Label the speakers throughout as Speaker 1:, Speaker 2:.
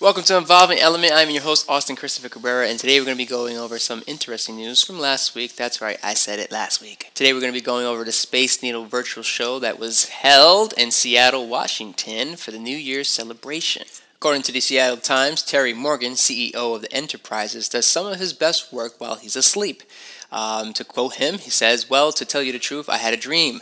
Speaker 1: Welcome to Evolving Element. I'm your host, Austin Christopher Cabrera, and today we're going to be going over some interesting news from last week. That's right, I said it last week. Today we're going to be going over the Space Needle virtual show that was held in Seattle, Washington for the New Year's celebration. According to the Seattle Times, Terry Morgan, CEO of the Enterprises, does some of his best work while he's asleep. Um, to quote him, he says, Well, to tell you the truth, I had a dream.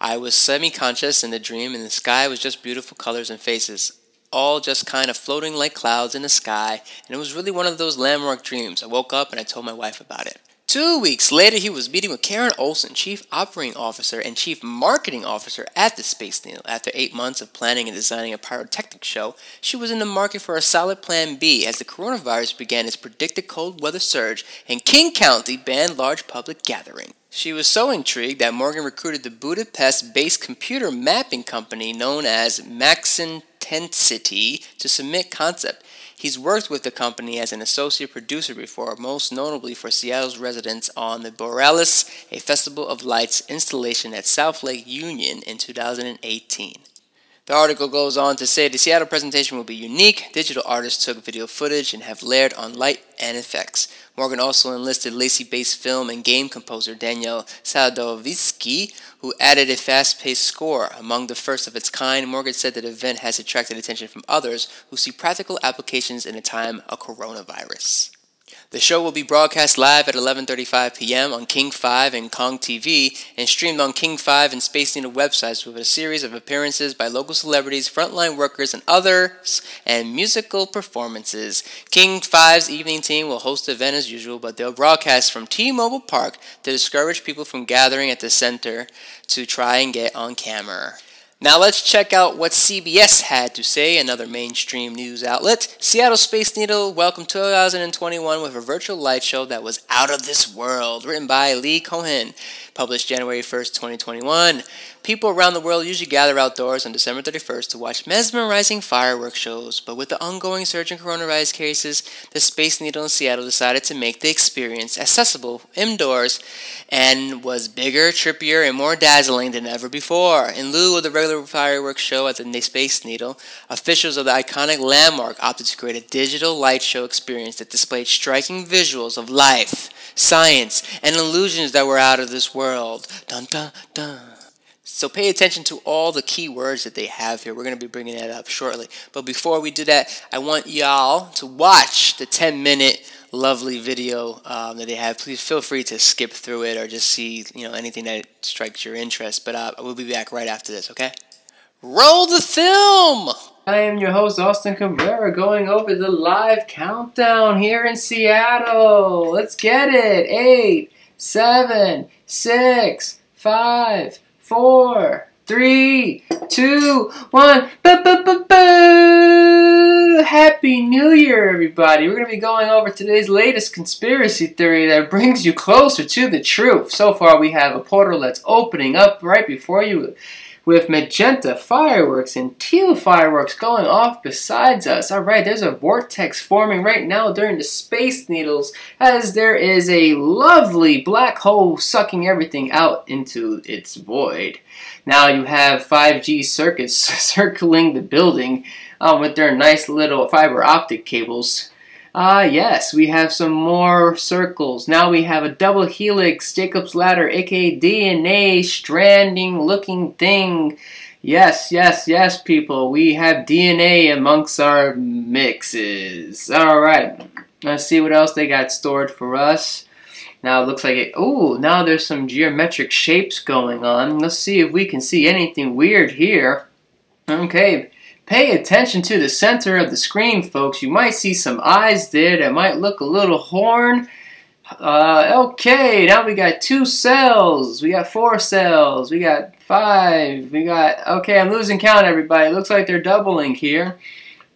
Speaker 1: I was semi conscious in the dream, and the sky was just beautiful colors and faces all just kind of floating like clouds in the sky, and it was really one of those landmark dreams. I woke up and I told my wife about it. Two weeks later, he was meeting with Karen Olson, Chief Operating Officer and Chief Marketing Officer at the Space Needle. After eight months of planning and designing a pyrotechnic show, she was in the market for a solid plan B as the coronavirus began its predicted cold weather surge and King County banned large public gatherings. She was so intrigued that Morgan recruited the Budapest based computer mapping company known as Maxent Intensity to submit concept. He's worked with the company as an associate producer before, most notably for Seattle's residents on the Borealis, a Festival of Lights installation at South Lake Union in 2018. The article goes on to say the Seattle presentation will be unique. Digital artists took video footage and have layered on light and effects. Morgan also enlisted Lacey based film and game composer Daniel Sadowski, who added a fast paced score. Among the first of its kind, Morgan said that the event has attracted attention from others who see practical applications in a time of coronavirus. The show will be broadcast live at 11:35 p.m. on King 5 and Kong TV and streamed on King 5 and Space Needle websites with a series of appearances by local celebrities, frontline workers, and others, and musical performances. King 5's evening team will host the event as usual, but they'll broadcast from T-Mobile Park to discourage people from gathering at the center to try and get on camera. Now let's check out what CBS had to say, another mainstream news outlet. Seattle Space Needle welcomed 2021 with a virtual light show that was out of this world, written by Li Cohen published January 1st, 2021. People around the world usually gather outdoors on December 31st to watch mesmerizing fireworks shows, but with the ongoing surge in coronavirus cases, the Space Needle in Seattle decided to make the experience accessible indoors and was bigger, trippier, and more dazzling than ever before. In lieu of the regular fireworks show at the Space Needle, officials of the iconic landmark opted to create a digital light show experience that displayed striking visuals of life science, and illusions that were out of this world. Dun dun dun. So pay attention to all the key words that they have here. We're going to be bringing that up shortly. But before we do that, I want y'all to watch the 10 minute lovely video um, that they have. Please feel free to skip through it or just see you know anything that strikes your interest. But uh, we'll be back right after this. Okay? Roll the film. I am your host, Austin Cabrera, going over the live countdown here in Seattle. Let's get it. Eight, seven, six, five, four, three, two, one. Boo! Happy New Year, everybody. We're going to be going over today's latest conspiracy theory that brings you closer to the truth. So far, we have a portal that's opening up right before you with magenta fireworks and teal fireworks going off besides us. Alright, there's a vortex forming right now during the Space Needles as there is a lovely black hole sucking everything out into its void. Now you have 5G circuits circling the building uh, with their nice little fiber optic cables Ah, uh, yes, we have some more circles. Now we have a double helix, Jacob's ladder, aka DNA stranding looking thing. Yes, yes, yes, people. We have DNA amongst our mixes. Alright, let's see what else they got stored for us. Now it looks like it. Oh, now there's some geometric shapes going on. Let's see if we can see anything weird here. Okay, Pay attention to the center of the screen, folks. You might see some eyes there that might look a little horn. Uh, okay, now we got two cells. We got four cells. We got five. We got, okay, I'm losing count, everybody. It looks like they're doubling here.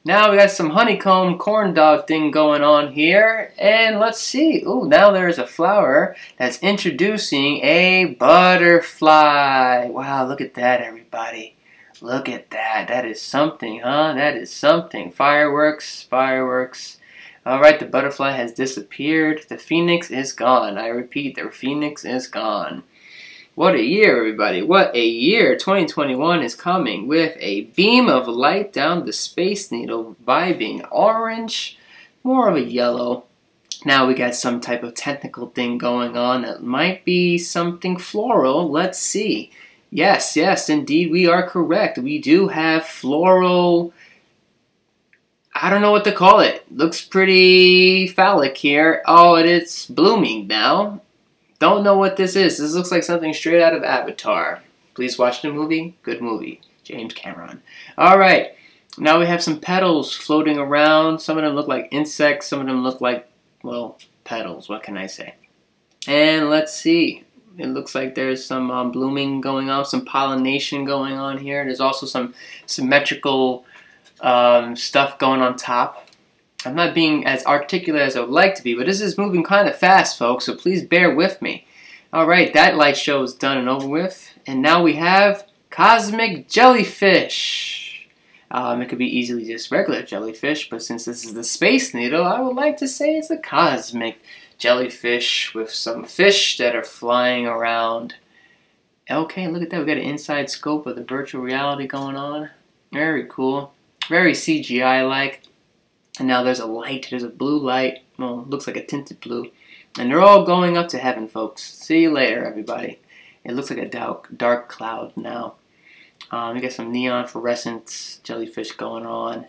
Speaker 1: Now we got some honeycomb corn dog thing going on here. And let's see. Oh, now there's a flower that's introducing a butterfly. Wow, look at that, everybody. Look at that. That is something, huh? That is something. Fireworks, fireworks. Alright, the butterfly has disappeared. The phoenix is gone. I repeat, the phoenix is gone. What a year, everybody. What a year. 2021 is coming with a beam of light down the Space Needle, vibing orange, more of a yellow. Now we got some type of technical thing going on that might be something floral. Let's see. Yes, yes, indeed, we are correct. We do have floral. I don't know what to call it. Looks pretty phallic here. Oh, it is blooming now. Don't know what this is. This looks like something straight out of Avatar. Please watch the movie. Good movie. James Cameron. All right. Now we have some petals floating around. Some of them look like insects. Some of them look like, well, petals. What can I say? And let's see. It looks like there's some um, blooming going on, some pollination going on here. There's also some symmetrical um, stuff going on top. I'm not being as articulate as I would like to be, but this is moving kind of fast, folks, so please bear with me. Alright, that light show is done and over with. And now we have Cosmic Jellyfish. Um, it could be easily just regular jellyfish, but since this is the Space Needle, I would like to say it's a Cosmic jellyfish with some fish that are flying around. Okay, look at that. We got an inside scope of the virtual reality going on. Very cool. Very CGI-like. And now there's a light. There's a blue light. Well, looks like a tinted blue. And they're all going up to heaven, folks. See you later, everybody. It looks like a dark, dark cloud now. Um, got some neon fluorescent jellyfish going on.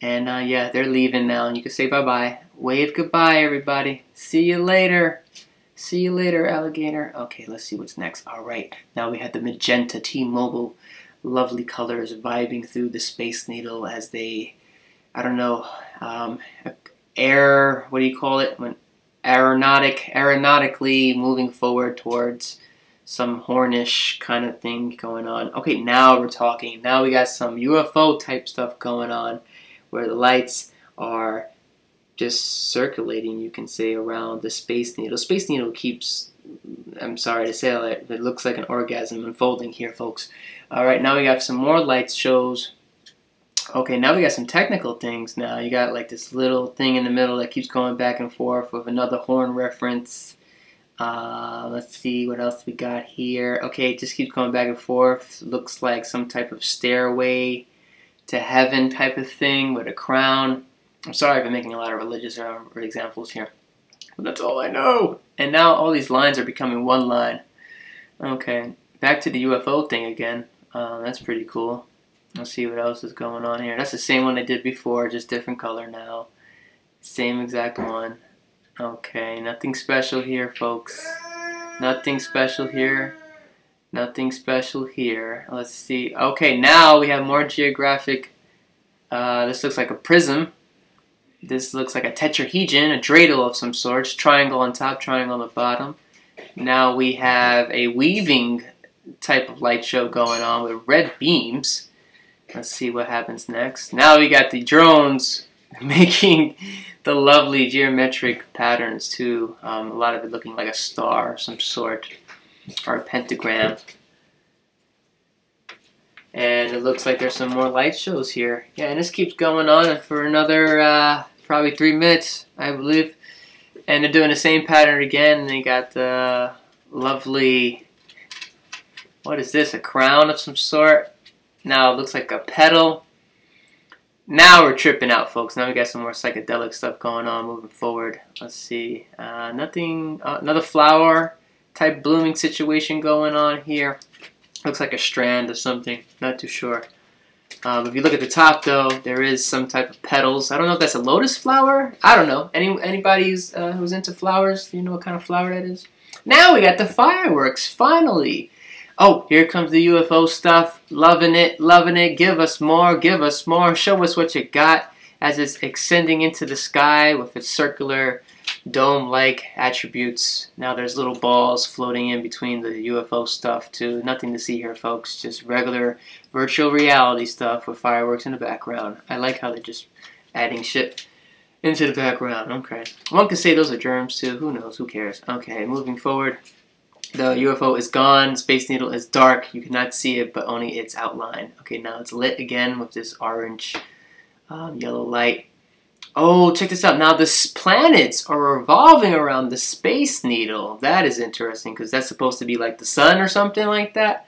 Speaker 1: And uh, yeah, they're leaving now. And you can say bye-bye. Wave goodbye, everybody. See you later. See you later, alligator. Okay, let's see what's next. All right, now we have the magenta T-Mobile. Lovely colors vibing through the Space Needle as they, I don't know, um, air, what do you call it? When aeronautic, aeronautically moving forward towards some hornish kind of thing going on. Okay, now we're talking. Now we got some UFO type stuff going on where the lights are just circulating, you can say, around the Space Needle. Space Needle keeps, I'm sorry to say it, it looks like an orgasm unfolding here, folks. Alright, now we got some more lights shows. Okay, now we got some technical things now. You got like this little thing in the middle that keeps going back and forth with another horn reference. Uh, let's see what else we got here. Okay, it just keeps going back and forth. Looks like some type of stairway to heaven type of thing with a crown. I'm sorry if I'm making a lot of religious uh, examples here, but that's all I know. And now all these lines are becoming one line. Okay, back to the UFO thing again. Uh, that's pretty cool. Let's see what else is going on here. That's the same one I did before, just different color now. Same exact one. Okay, nothing special here, folks. Nothing special here. Nothing special here. Let's see. Okay, now we have more geographic. Uh, this looks like a prism. This looks like a tetrahedron, a dreidel of some sort. Triangle on top, triangle on the bottom. Now we have a weaving type of light show going on with red beams. Let's see what happens next. Now we got the drones making the lovely geometric patterns too. Um, a lot of it looking like a star of some sort a pentagram. And it looks like there's some more light shows here. Yeah, and this keeps going on for another uh, probably three minutes, I believe. And they're doing the same pattern again. They got the lovely, what is this, a crown of some sort? Now it looks like a petal. Now we're tripping out, folks. Now we got some more psychedelic stuff going on moving forward. Let's see. Uh, nothing, uh, another flower type blooming situation going on here. Looks like a strand or something. Not too sure. Um, if you look at the top, though, there is some type of petals. I don't know if that's a lotus flower. I don't know. Any anybody uh, who's into flowers, you know what kind of flower that is? Now we got the fireworks, finally. Oh, here comes the UFO stuff. Loving it, loving it. Give us more, give us more. Show us what you got as it's extending into the sky with its circular dome-like attributes. Now there's little balls floating in between the UFO stuff too. Nothing to see here, folks. Just regular virtual reality stuff with fireworks in the background. I like how they're just adding shit into the background. Okay. One could say those are germs too. Who knows? Who cares? Okay, moving forward. The UFO is gone. Space Needle is dark. You cannot see it, but only its outline. Okay, now it's lit again with this orange, um, yellow light. Oh, check this out. Now the planets are revolving around the Space Needle. That is interesting because that's supposed to be like the sun or something like that.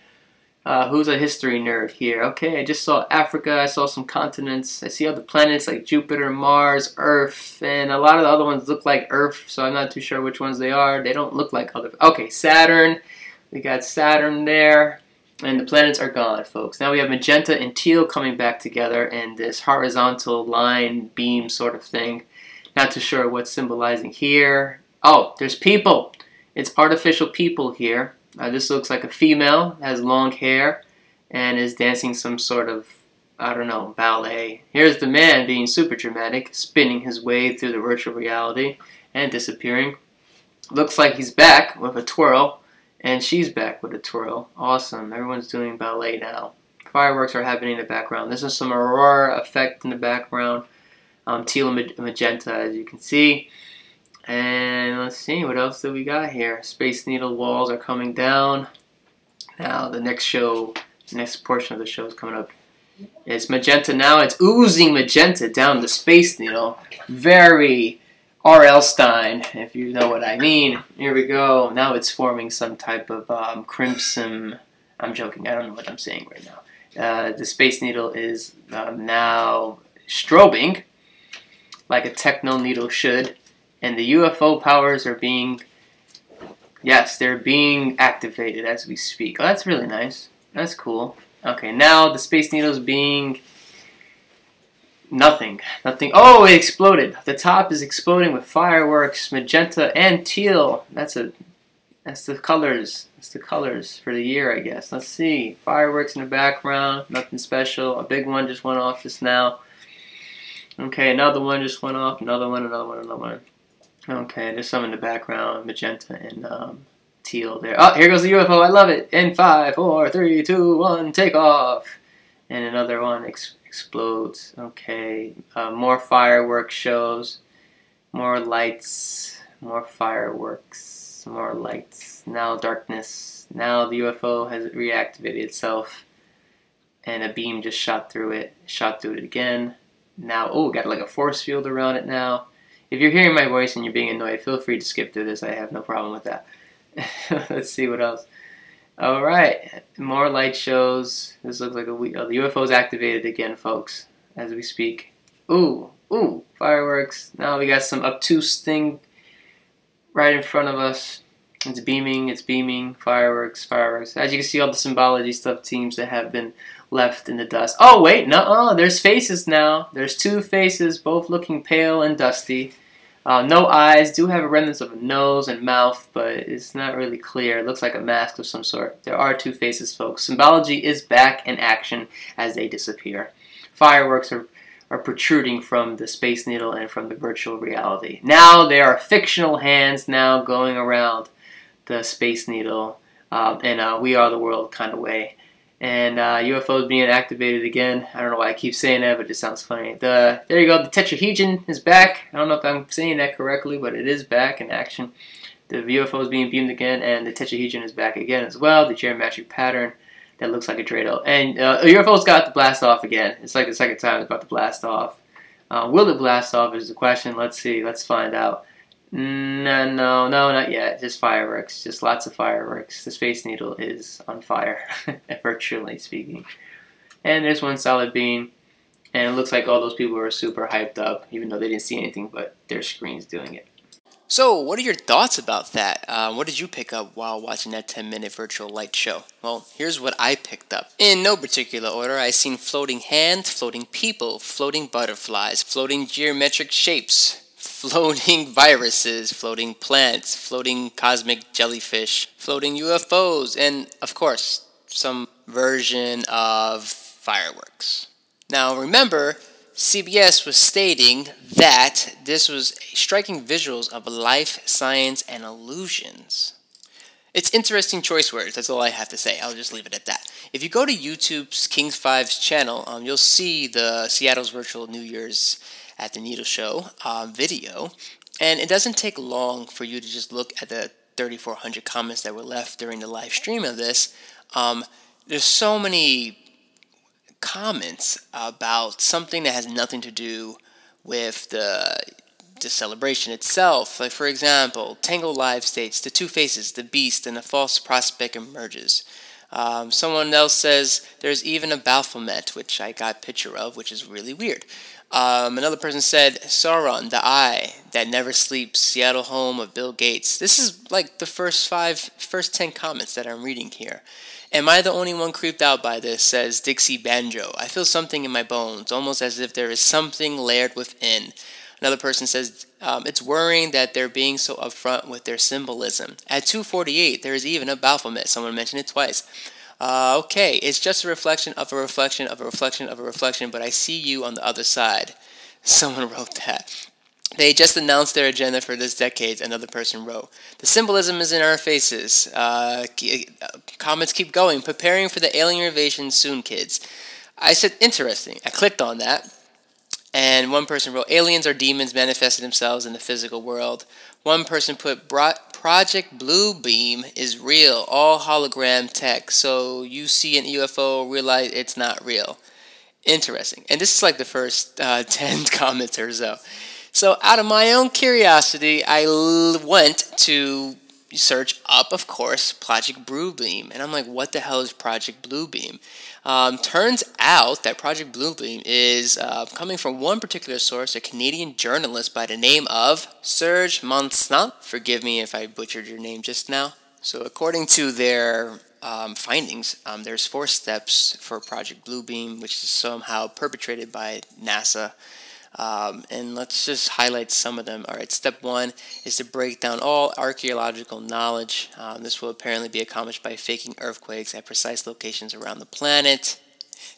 Speaker 1: Uh, who's a history nerd here? Okay, I just saw Africa. I saw some continents. I see other planets like Jupiter, Mars, Earth, and a lot of the other ones look like Earth, so I'm not too sure which ones they are. They don't look like other. Okay, Saturn. We got Saturn there. And the planets are gone, folks. Now we have magenta and teal coming back together in this horizontal line beam sort of thing. Not too sure what's symbolizing here. Oh, there's people. It's artificial people here. Uh, this looks like a female, has long hair, and is dancing some sort of, I don't know, ballet. Here's the man being super dramatic, spinning his way through the virtual reality and disappearing. Looks like he's back with a twirl and she's back with a twirl. Awesome. Everyone's doing ballet now. Fireworks are happening in the background. This is some aurora effect in the background. Um, teal and magenta, as you can see. And let's see, what else do we got here? Space Needle walls are coming down. Now, the next show, next portion of the show is coming up. It's magenta now. It's oozing magenta down the Space Needle. Very R.L. Stine, if you know what I mean. Here we go. Now it's forming some type of um, crimson. I'm joking. I don't know what I'm saying right now. Uh, the Space Needle is um, now strobing like a techno needle should, and the UFO powers are being, yes, they're being activated as we speak. Oh, that's really nice. That's cool. Okay, now the Space Needle is being Nothing. Nothing. Oh, it exploded. The top is exploding with fireworks, magenta and teal. That's a that's the colors. That's the colors for the year, I guess. Let's see. Fireworks in the background. Nothing special. A big one just went off just now. Okay, another one just went off. Another one, another one, another one. Okay, there's some in the background. Magenta and um, teal there. Oh, here goes the UFO. I love it. In five, four, three, two, one, take off. And another one explodes. Okay, uh, more fireworks shows, more lights, more fireworks, more lights. Now darkness. Now the UFO has reactivated itself, and a beam just shot through it. Shot through it again. Now, oh, got like a force field around it now. If you're hearing my voice and you're being annoyed, feel free to skip through this. I have no problem with that. Let's see what else. All right, more light shows. This looks like a uh, the UFO is activated again, folks, as we speak. Ooh, ooh, fireworks. Now we got some obtuse thing right in front of us. It's beaming, it's beaming, fireworks, fireworks. As you can see, all the symbology stuff teams that have been left in the dust. Oh, wait, no, -uh, there's faces now. There's two faces, both looking pale and dusty. Uh, no eyes, do have remnants of a nose and mouth, but it's not really clear. It looks like a mask of some sort. There are two faces, folks. Symbology is back in action as they disappear. Fireworks are, are protruding from the Space Needle and from the virtual reality. Now there are fictional hands now going around the Space Needle um, in a We Are the World kind of way and uh, UFOs being activated again. I don't know why I keep saying that, but it sounds funny. The there you go. The tetrahedron is back. I don't know if I'm saying that correctly, but it is back in action. The UFO is being beamed again, and the tetrahedron is back again as well. The geometric pattern that looks like a dreidel, and uh, UFO's got to blast off again. It's like the second time it's about to blast off. Uh, will it blast off is the question. Let's see. Let's find out. No, no, no, not yet. Just fireworks. Just lots of fireworks. The Space Needle is on fire, virtually speaking. And there's one solid beam. And it looks like all those people are super hyped up, even though they didn't see anything but their screens doing it. So, what are your thoughts about that? Uh, what did you pick up while watching that 10 minute virtual light show? Well, here's what I picked up. In no particular order, I seen floating hands, floating people, floating butterflies, floating geometric shapes, floating viruses, floating plants, floating cosmic jellyfish, floating UFOs, and of course, some version of fireworks. Now remember, CBS was stating that this was striking visuals of life, science, and illusions. It's interesting choice words. That's all I have to say. I'll just leave it at that. If you go to YouTube's Kings Five's channel, um, you'll see the Seattle's virtual New Year's at the Needle Show uh, video. And it doesn't take long for you to just look at the 3,400 comments that were left during the live stream of this. Um, there's so many comments about something that has nothing to do with the the celebration itself. Like for example, Tango Live states the two faces, the beast, and the false prospect emerges. Um, someone else says there's even a Baphomet, which I got a picture of, which is really weird. Um, another person said Sauron, the Eye that never sleeps, Seattle home of Bill Gates. This is like the first five, first ten comments that I'm reading here. Am I the only one creeped out by this? Says Dixie Banjo. I feel something in my bones, almost as if there is something layered within. Another person says um, it's worrying that they're being so upfront with their symbolism. At 248, there is even a Baphomet. Someone mentioned it twice. Uh, okay, it's just a reflection of a reflection of a reflection of a reflection, but I see you on the other side. Someone wrote that. They just announced their agenda for this decade, another person wrote. The symbolism is in our faces. Uh, comments keep going. Preparing for the alien invasion soon, kids. I said, interesting. I clicked on that. And one person wrote, aliens are demons manifesting themselves in the physical world. One person put, Project Bluebeam is real, all hologram tech. So you see an UFO, realize it's not real. Interesting. And this is like the first uh, 10 comments or so. So out of my own curiosity, I went to search up, of course, Project Bluebeam. And I'm like, what the hell is Project Bluebeam? Um, turns out that Project Bluebeam is uh, coming from one particular source, a Canadian journalist by the name of Serge Monsant. Forgive me if I butchered your name just now. So, according to their um, findings, um, there's four steps for Project Bluebeam, which is somehow perpetrated by NASA. Um, and let's just highlight some of them. All right, step one is to break down all archaeological knowledge. Um, this will apparently be accomplished by faking earthquakes at precise locations around the planet.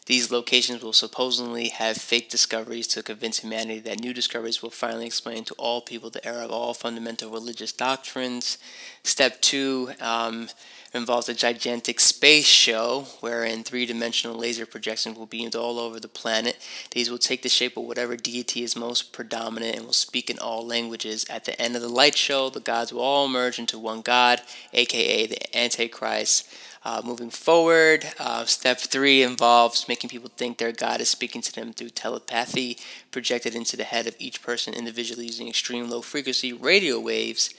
Speaker 1: These locations will supposedly have fake discoveries to convince humanity that new discoveries will finally explain to all people the error of all fundamental religious doctrines. Step two, um, involves a gigantic space show wherein three dimensional laser projections will be all over the planet. These will take the shape of whatever deity is most predominant and will speak in all languages. At the end of the light show, the gods will all merge into one god, aka the Antichrist. Uh, moving forward, uh, step three involves making people think their God is speaking to them through telepathy projected into the head of each person individually using extreme low frequency radio waves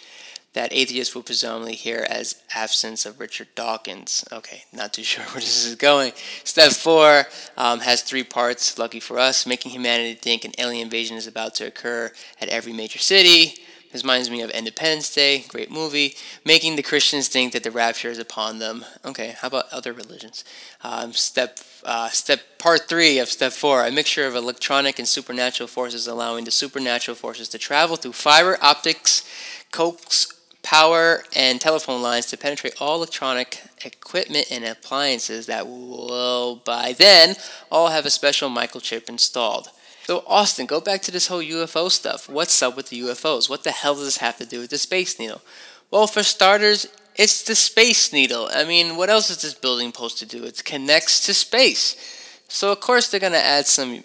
Speaker 1: that atheists will presumably hear as absence of Richard Dawkins. Okay, not too sure where this is going. Step four um, has three parts. Lucky for us, making humanity think an alien invasion is about to occur at every major city. This reminds me of Independence Day, great movie. Making the Christians think that the rapture is upon them. Okay, how about other religions? Um, step uh, step part three of step four: a mixture of electronic and supernatural forces, allowing the supernatural forces to travel through fiber optics, coax power, and telephone lines to penetrate all electronic equipment and appliances that will, by then, all have a special microchip installed. So, Austin, go back to this whole UFO stuff. What's up with the UFOs? What the hell does this have to do with the Space Needle? Well, for starters, it's the Space Needle. I mean, what else is this building supposed to do? It connects to space. So, of course, they're going to add some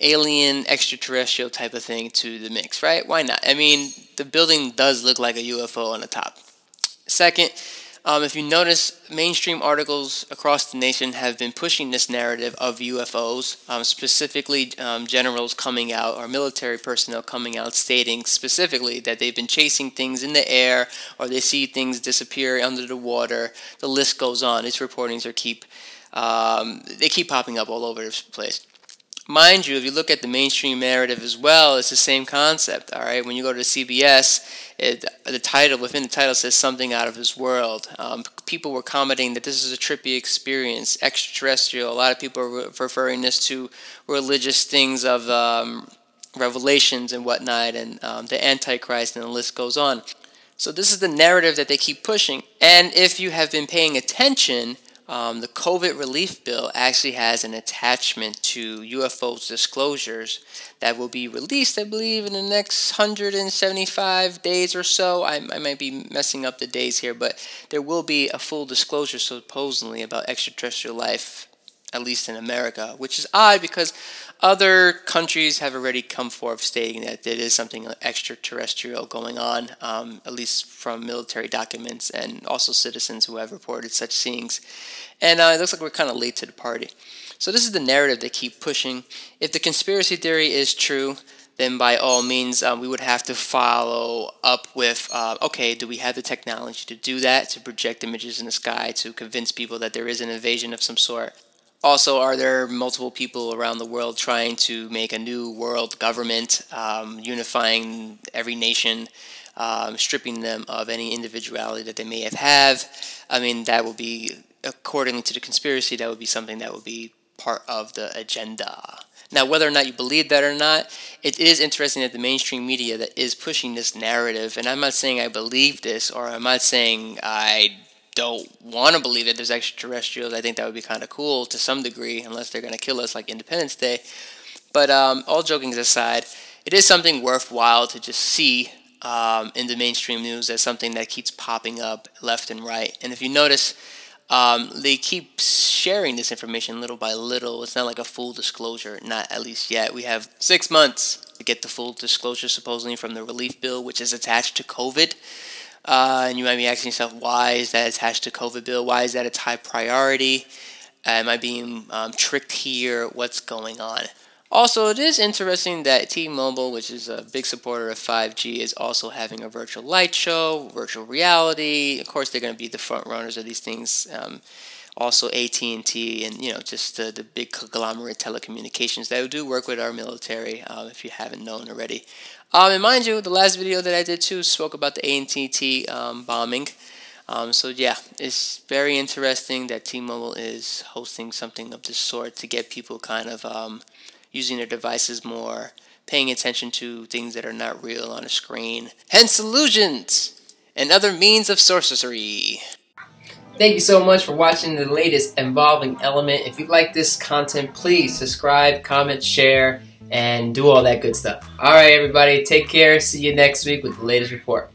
Speaker 1: alien extraterrestrial type of thing to the mix, right? Why not? I mean, the building does look like a UFO on the top. Second, um, if you notice, mainstream articles across the nation have been pushing this narrative of UFOs, um, specifically um, generals coming out or military personnel coming out stating specifically that they've been chasing things in the air or they see things disappear under the water. The list goes on. These reportings are keep um, they keep popping up all over the place. Mind you, if you look at the mainstream narrative as well, it's the same concept. All right, when you go to CBS, it, the title within the title says something out of this world. Um, people were commenting that this is a trippy experience, extraterrestrial. A lot of people are referring this to religious things of um, revelations and whatnot, and um, the Antichrist, and the list goes on. So this is the narrative that they keep pushing. And if you have been paying attention, um, the COVID relief bill actually has an attachment to UFO's disclosures that will be released, I believe, in the next 175 days or so. I, I might be messing up the days here, but there will be a full disclosure supposedly about extraterrestrial life, at least in America, which is odd because other countries have already come forth stating that there is something extraterrestrial going on, um, at least from military documents and also citizens who have reported such seeings. And uh, it looks like we're kind of late to the party. So this is the narrative they keep pushing. If the conspiracy theory is true, then by all means, um, we would have to follow up with uh, okay, do we have the technology to do that, to project images in the sky, to convince people that there is an invasion of some sort? Also, are there multiple people around the world trying to make a new world government, um, unifying every nation, um, stripping them of any individuality that they may have? have? I mean, that would be, according to the conspiracy, that would be something that would be part of the agenda. Now, whether or not you believe that or not, it is interesting that the mainstream media that is pushing this narrative, and I'm not saying I believe this, or I'm not saying I don't want to believe that there's extraterrestrials. I think that would be kind of cool to some degree, unless they're going to kill us like Independence Day. But um, all joking aside, it is something worthwhile to just see um, in the mainstream news as something that keeps popping up left and right. And if you notice, um, they keep sharing this information little by little. It's not like a full disclosure, not at least yet. We have six months to get the full disclosure, supposedly from the relief bill, which is attached to COVID. Uh, and you might be asking yourself, why is that attached to COVID bill? Why is that its high priority? Am I being um, tricked here? What's going on? Also, it is interesting that T-Mobile, which is a big supporter of 5G, is also having a virtual light show, virtual reality. Of course, they're going to be the front runners of these things. Um, also, AT&T and you know just the, the big conglomerate telecommunications that do work with our military. Uh, if you haven't known already, um, and mind you, the last video that I did too spoke about the AT&T um, bombing. Um, so yeah, it's very interesting that T-Mobile is hosting something of this sort to get people kind of um, using their devices more, paying attention to things that are not real on a screen. Hence illusions and other means of sorcery. Thank you so much for watching the latest Evolving Element. If you like this content, please subscribe, comment, share, and do all that good stuff. Alright everybody, take care. See you next week with the latest report.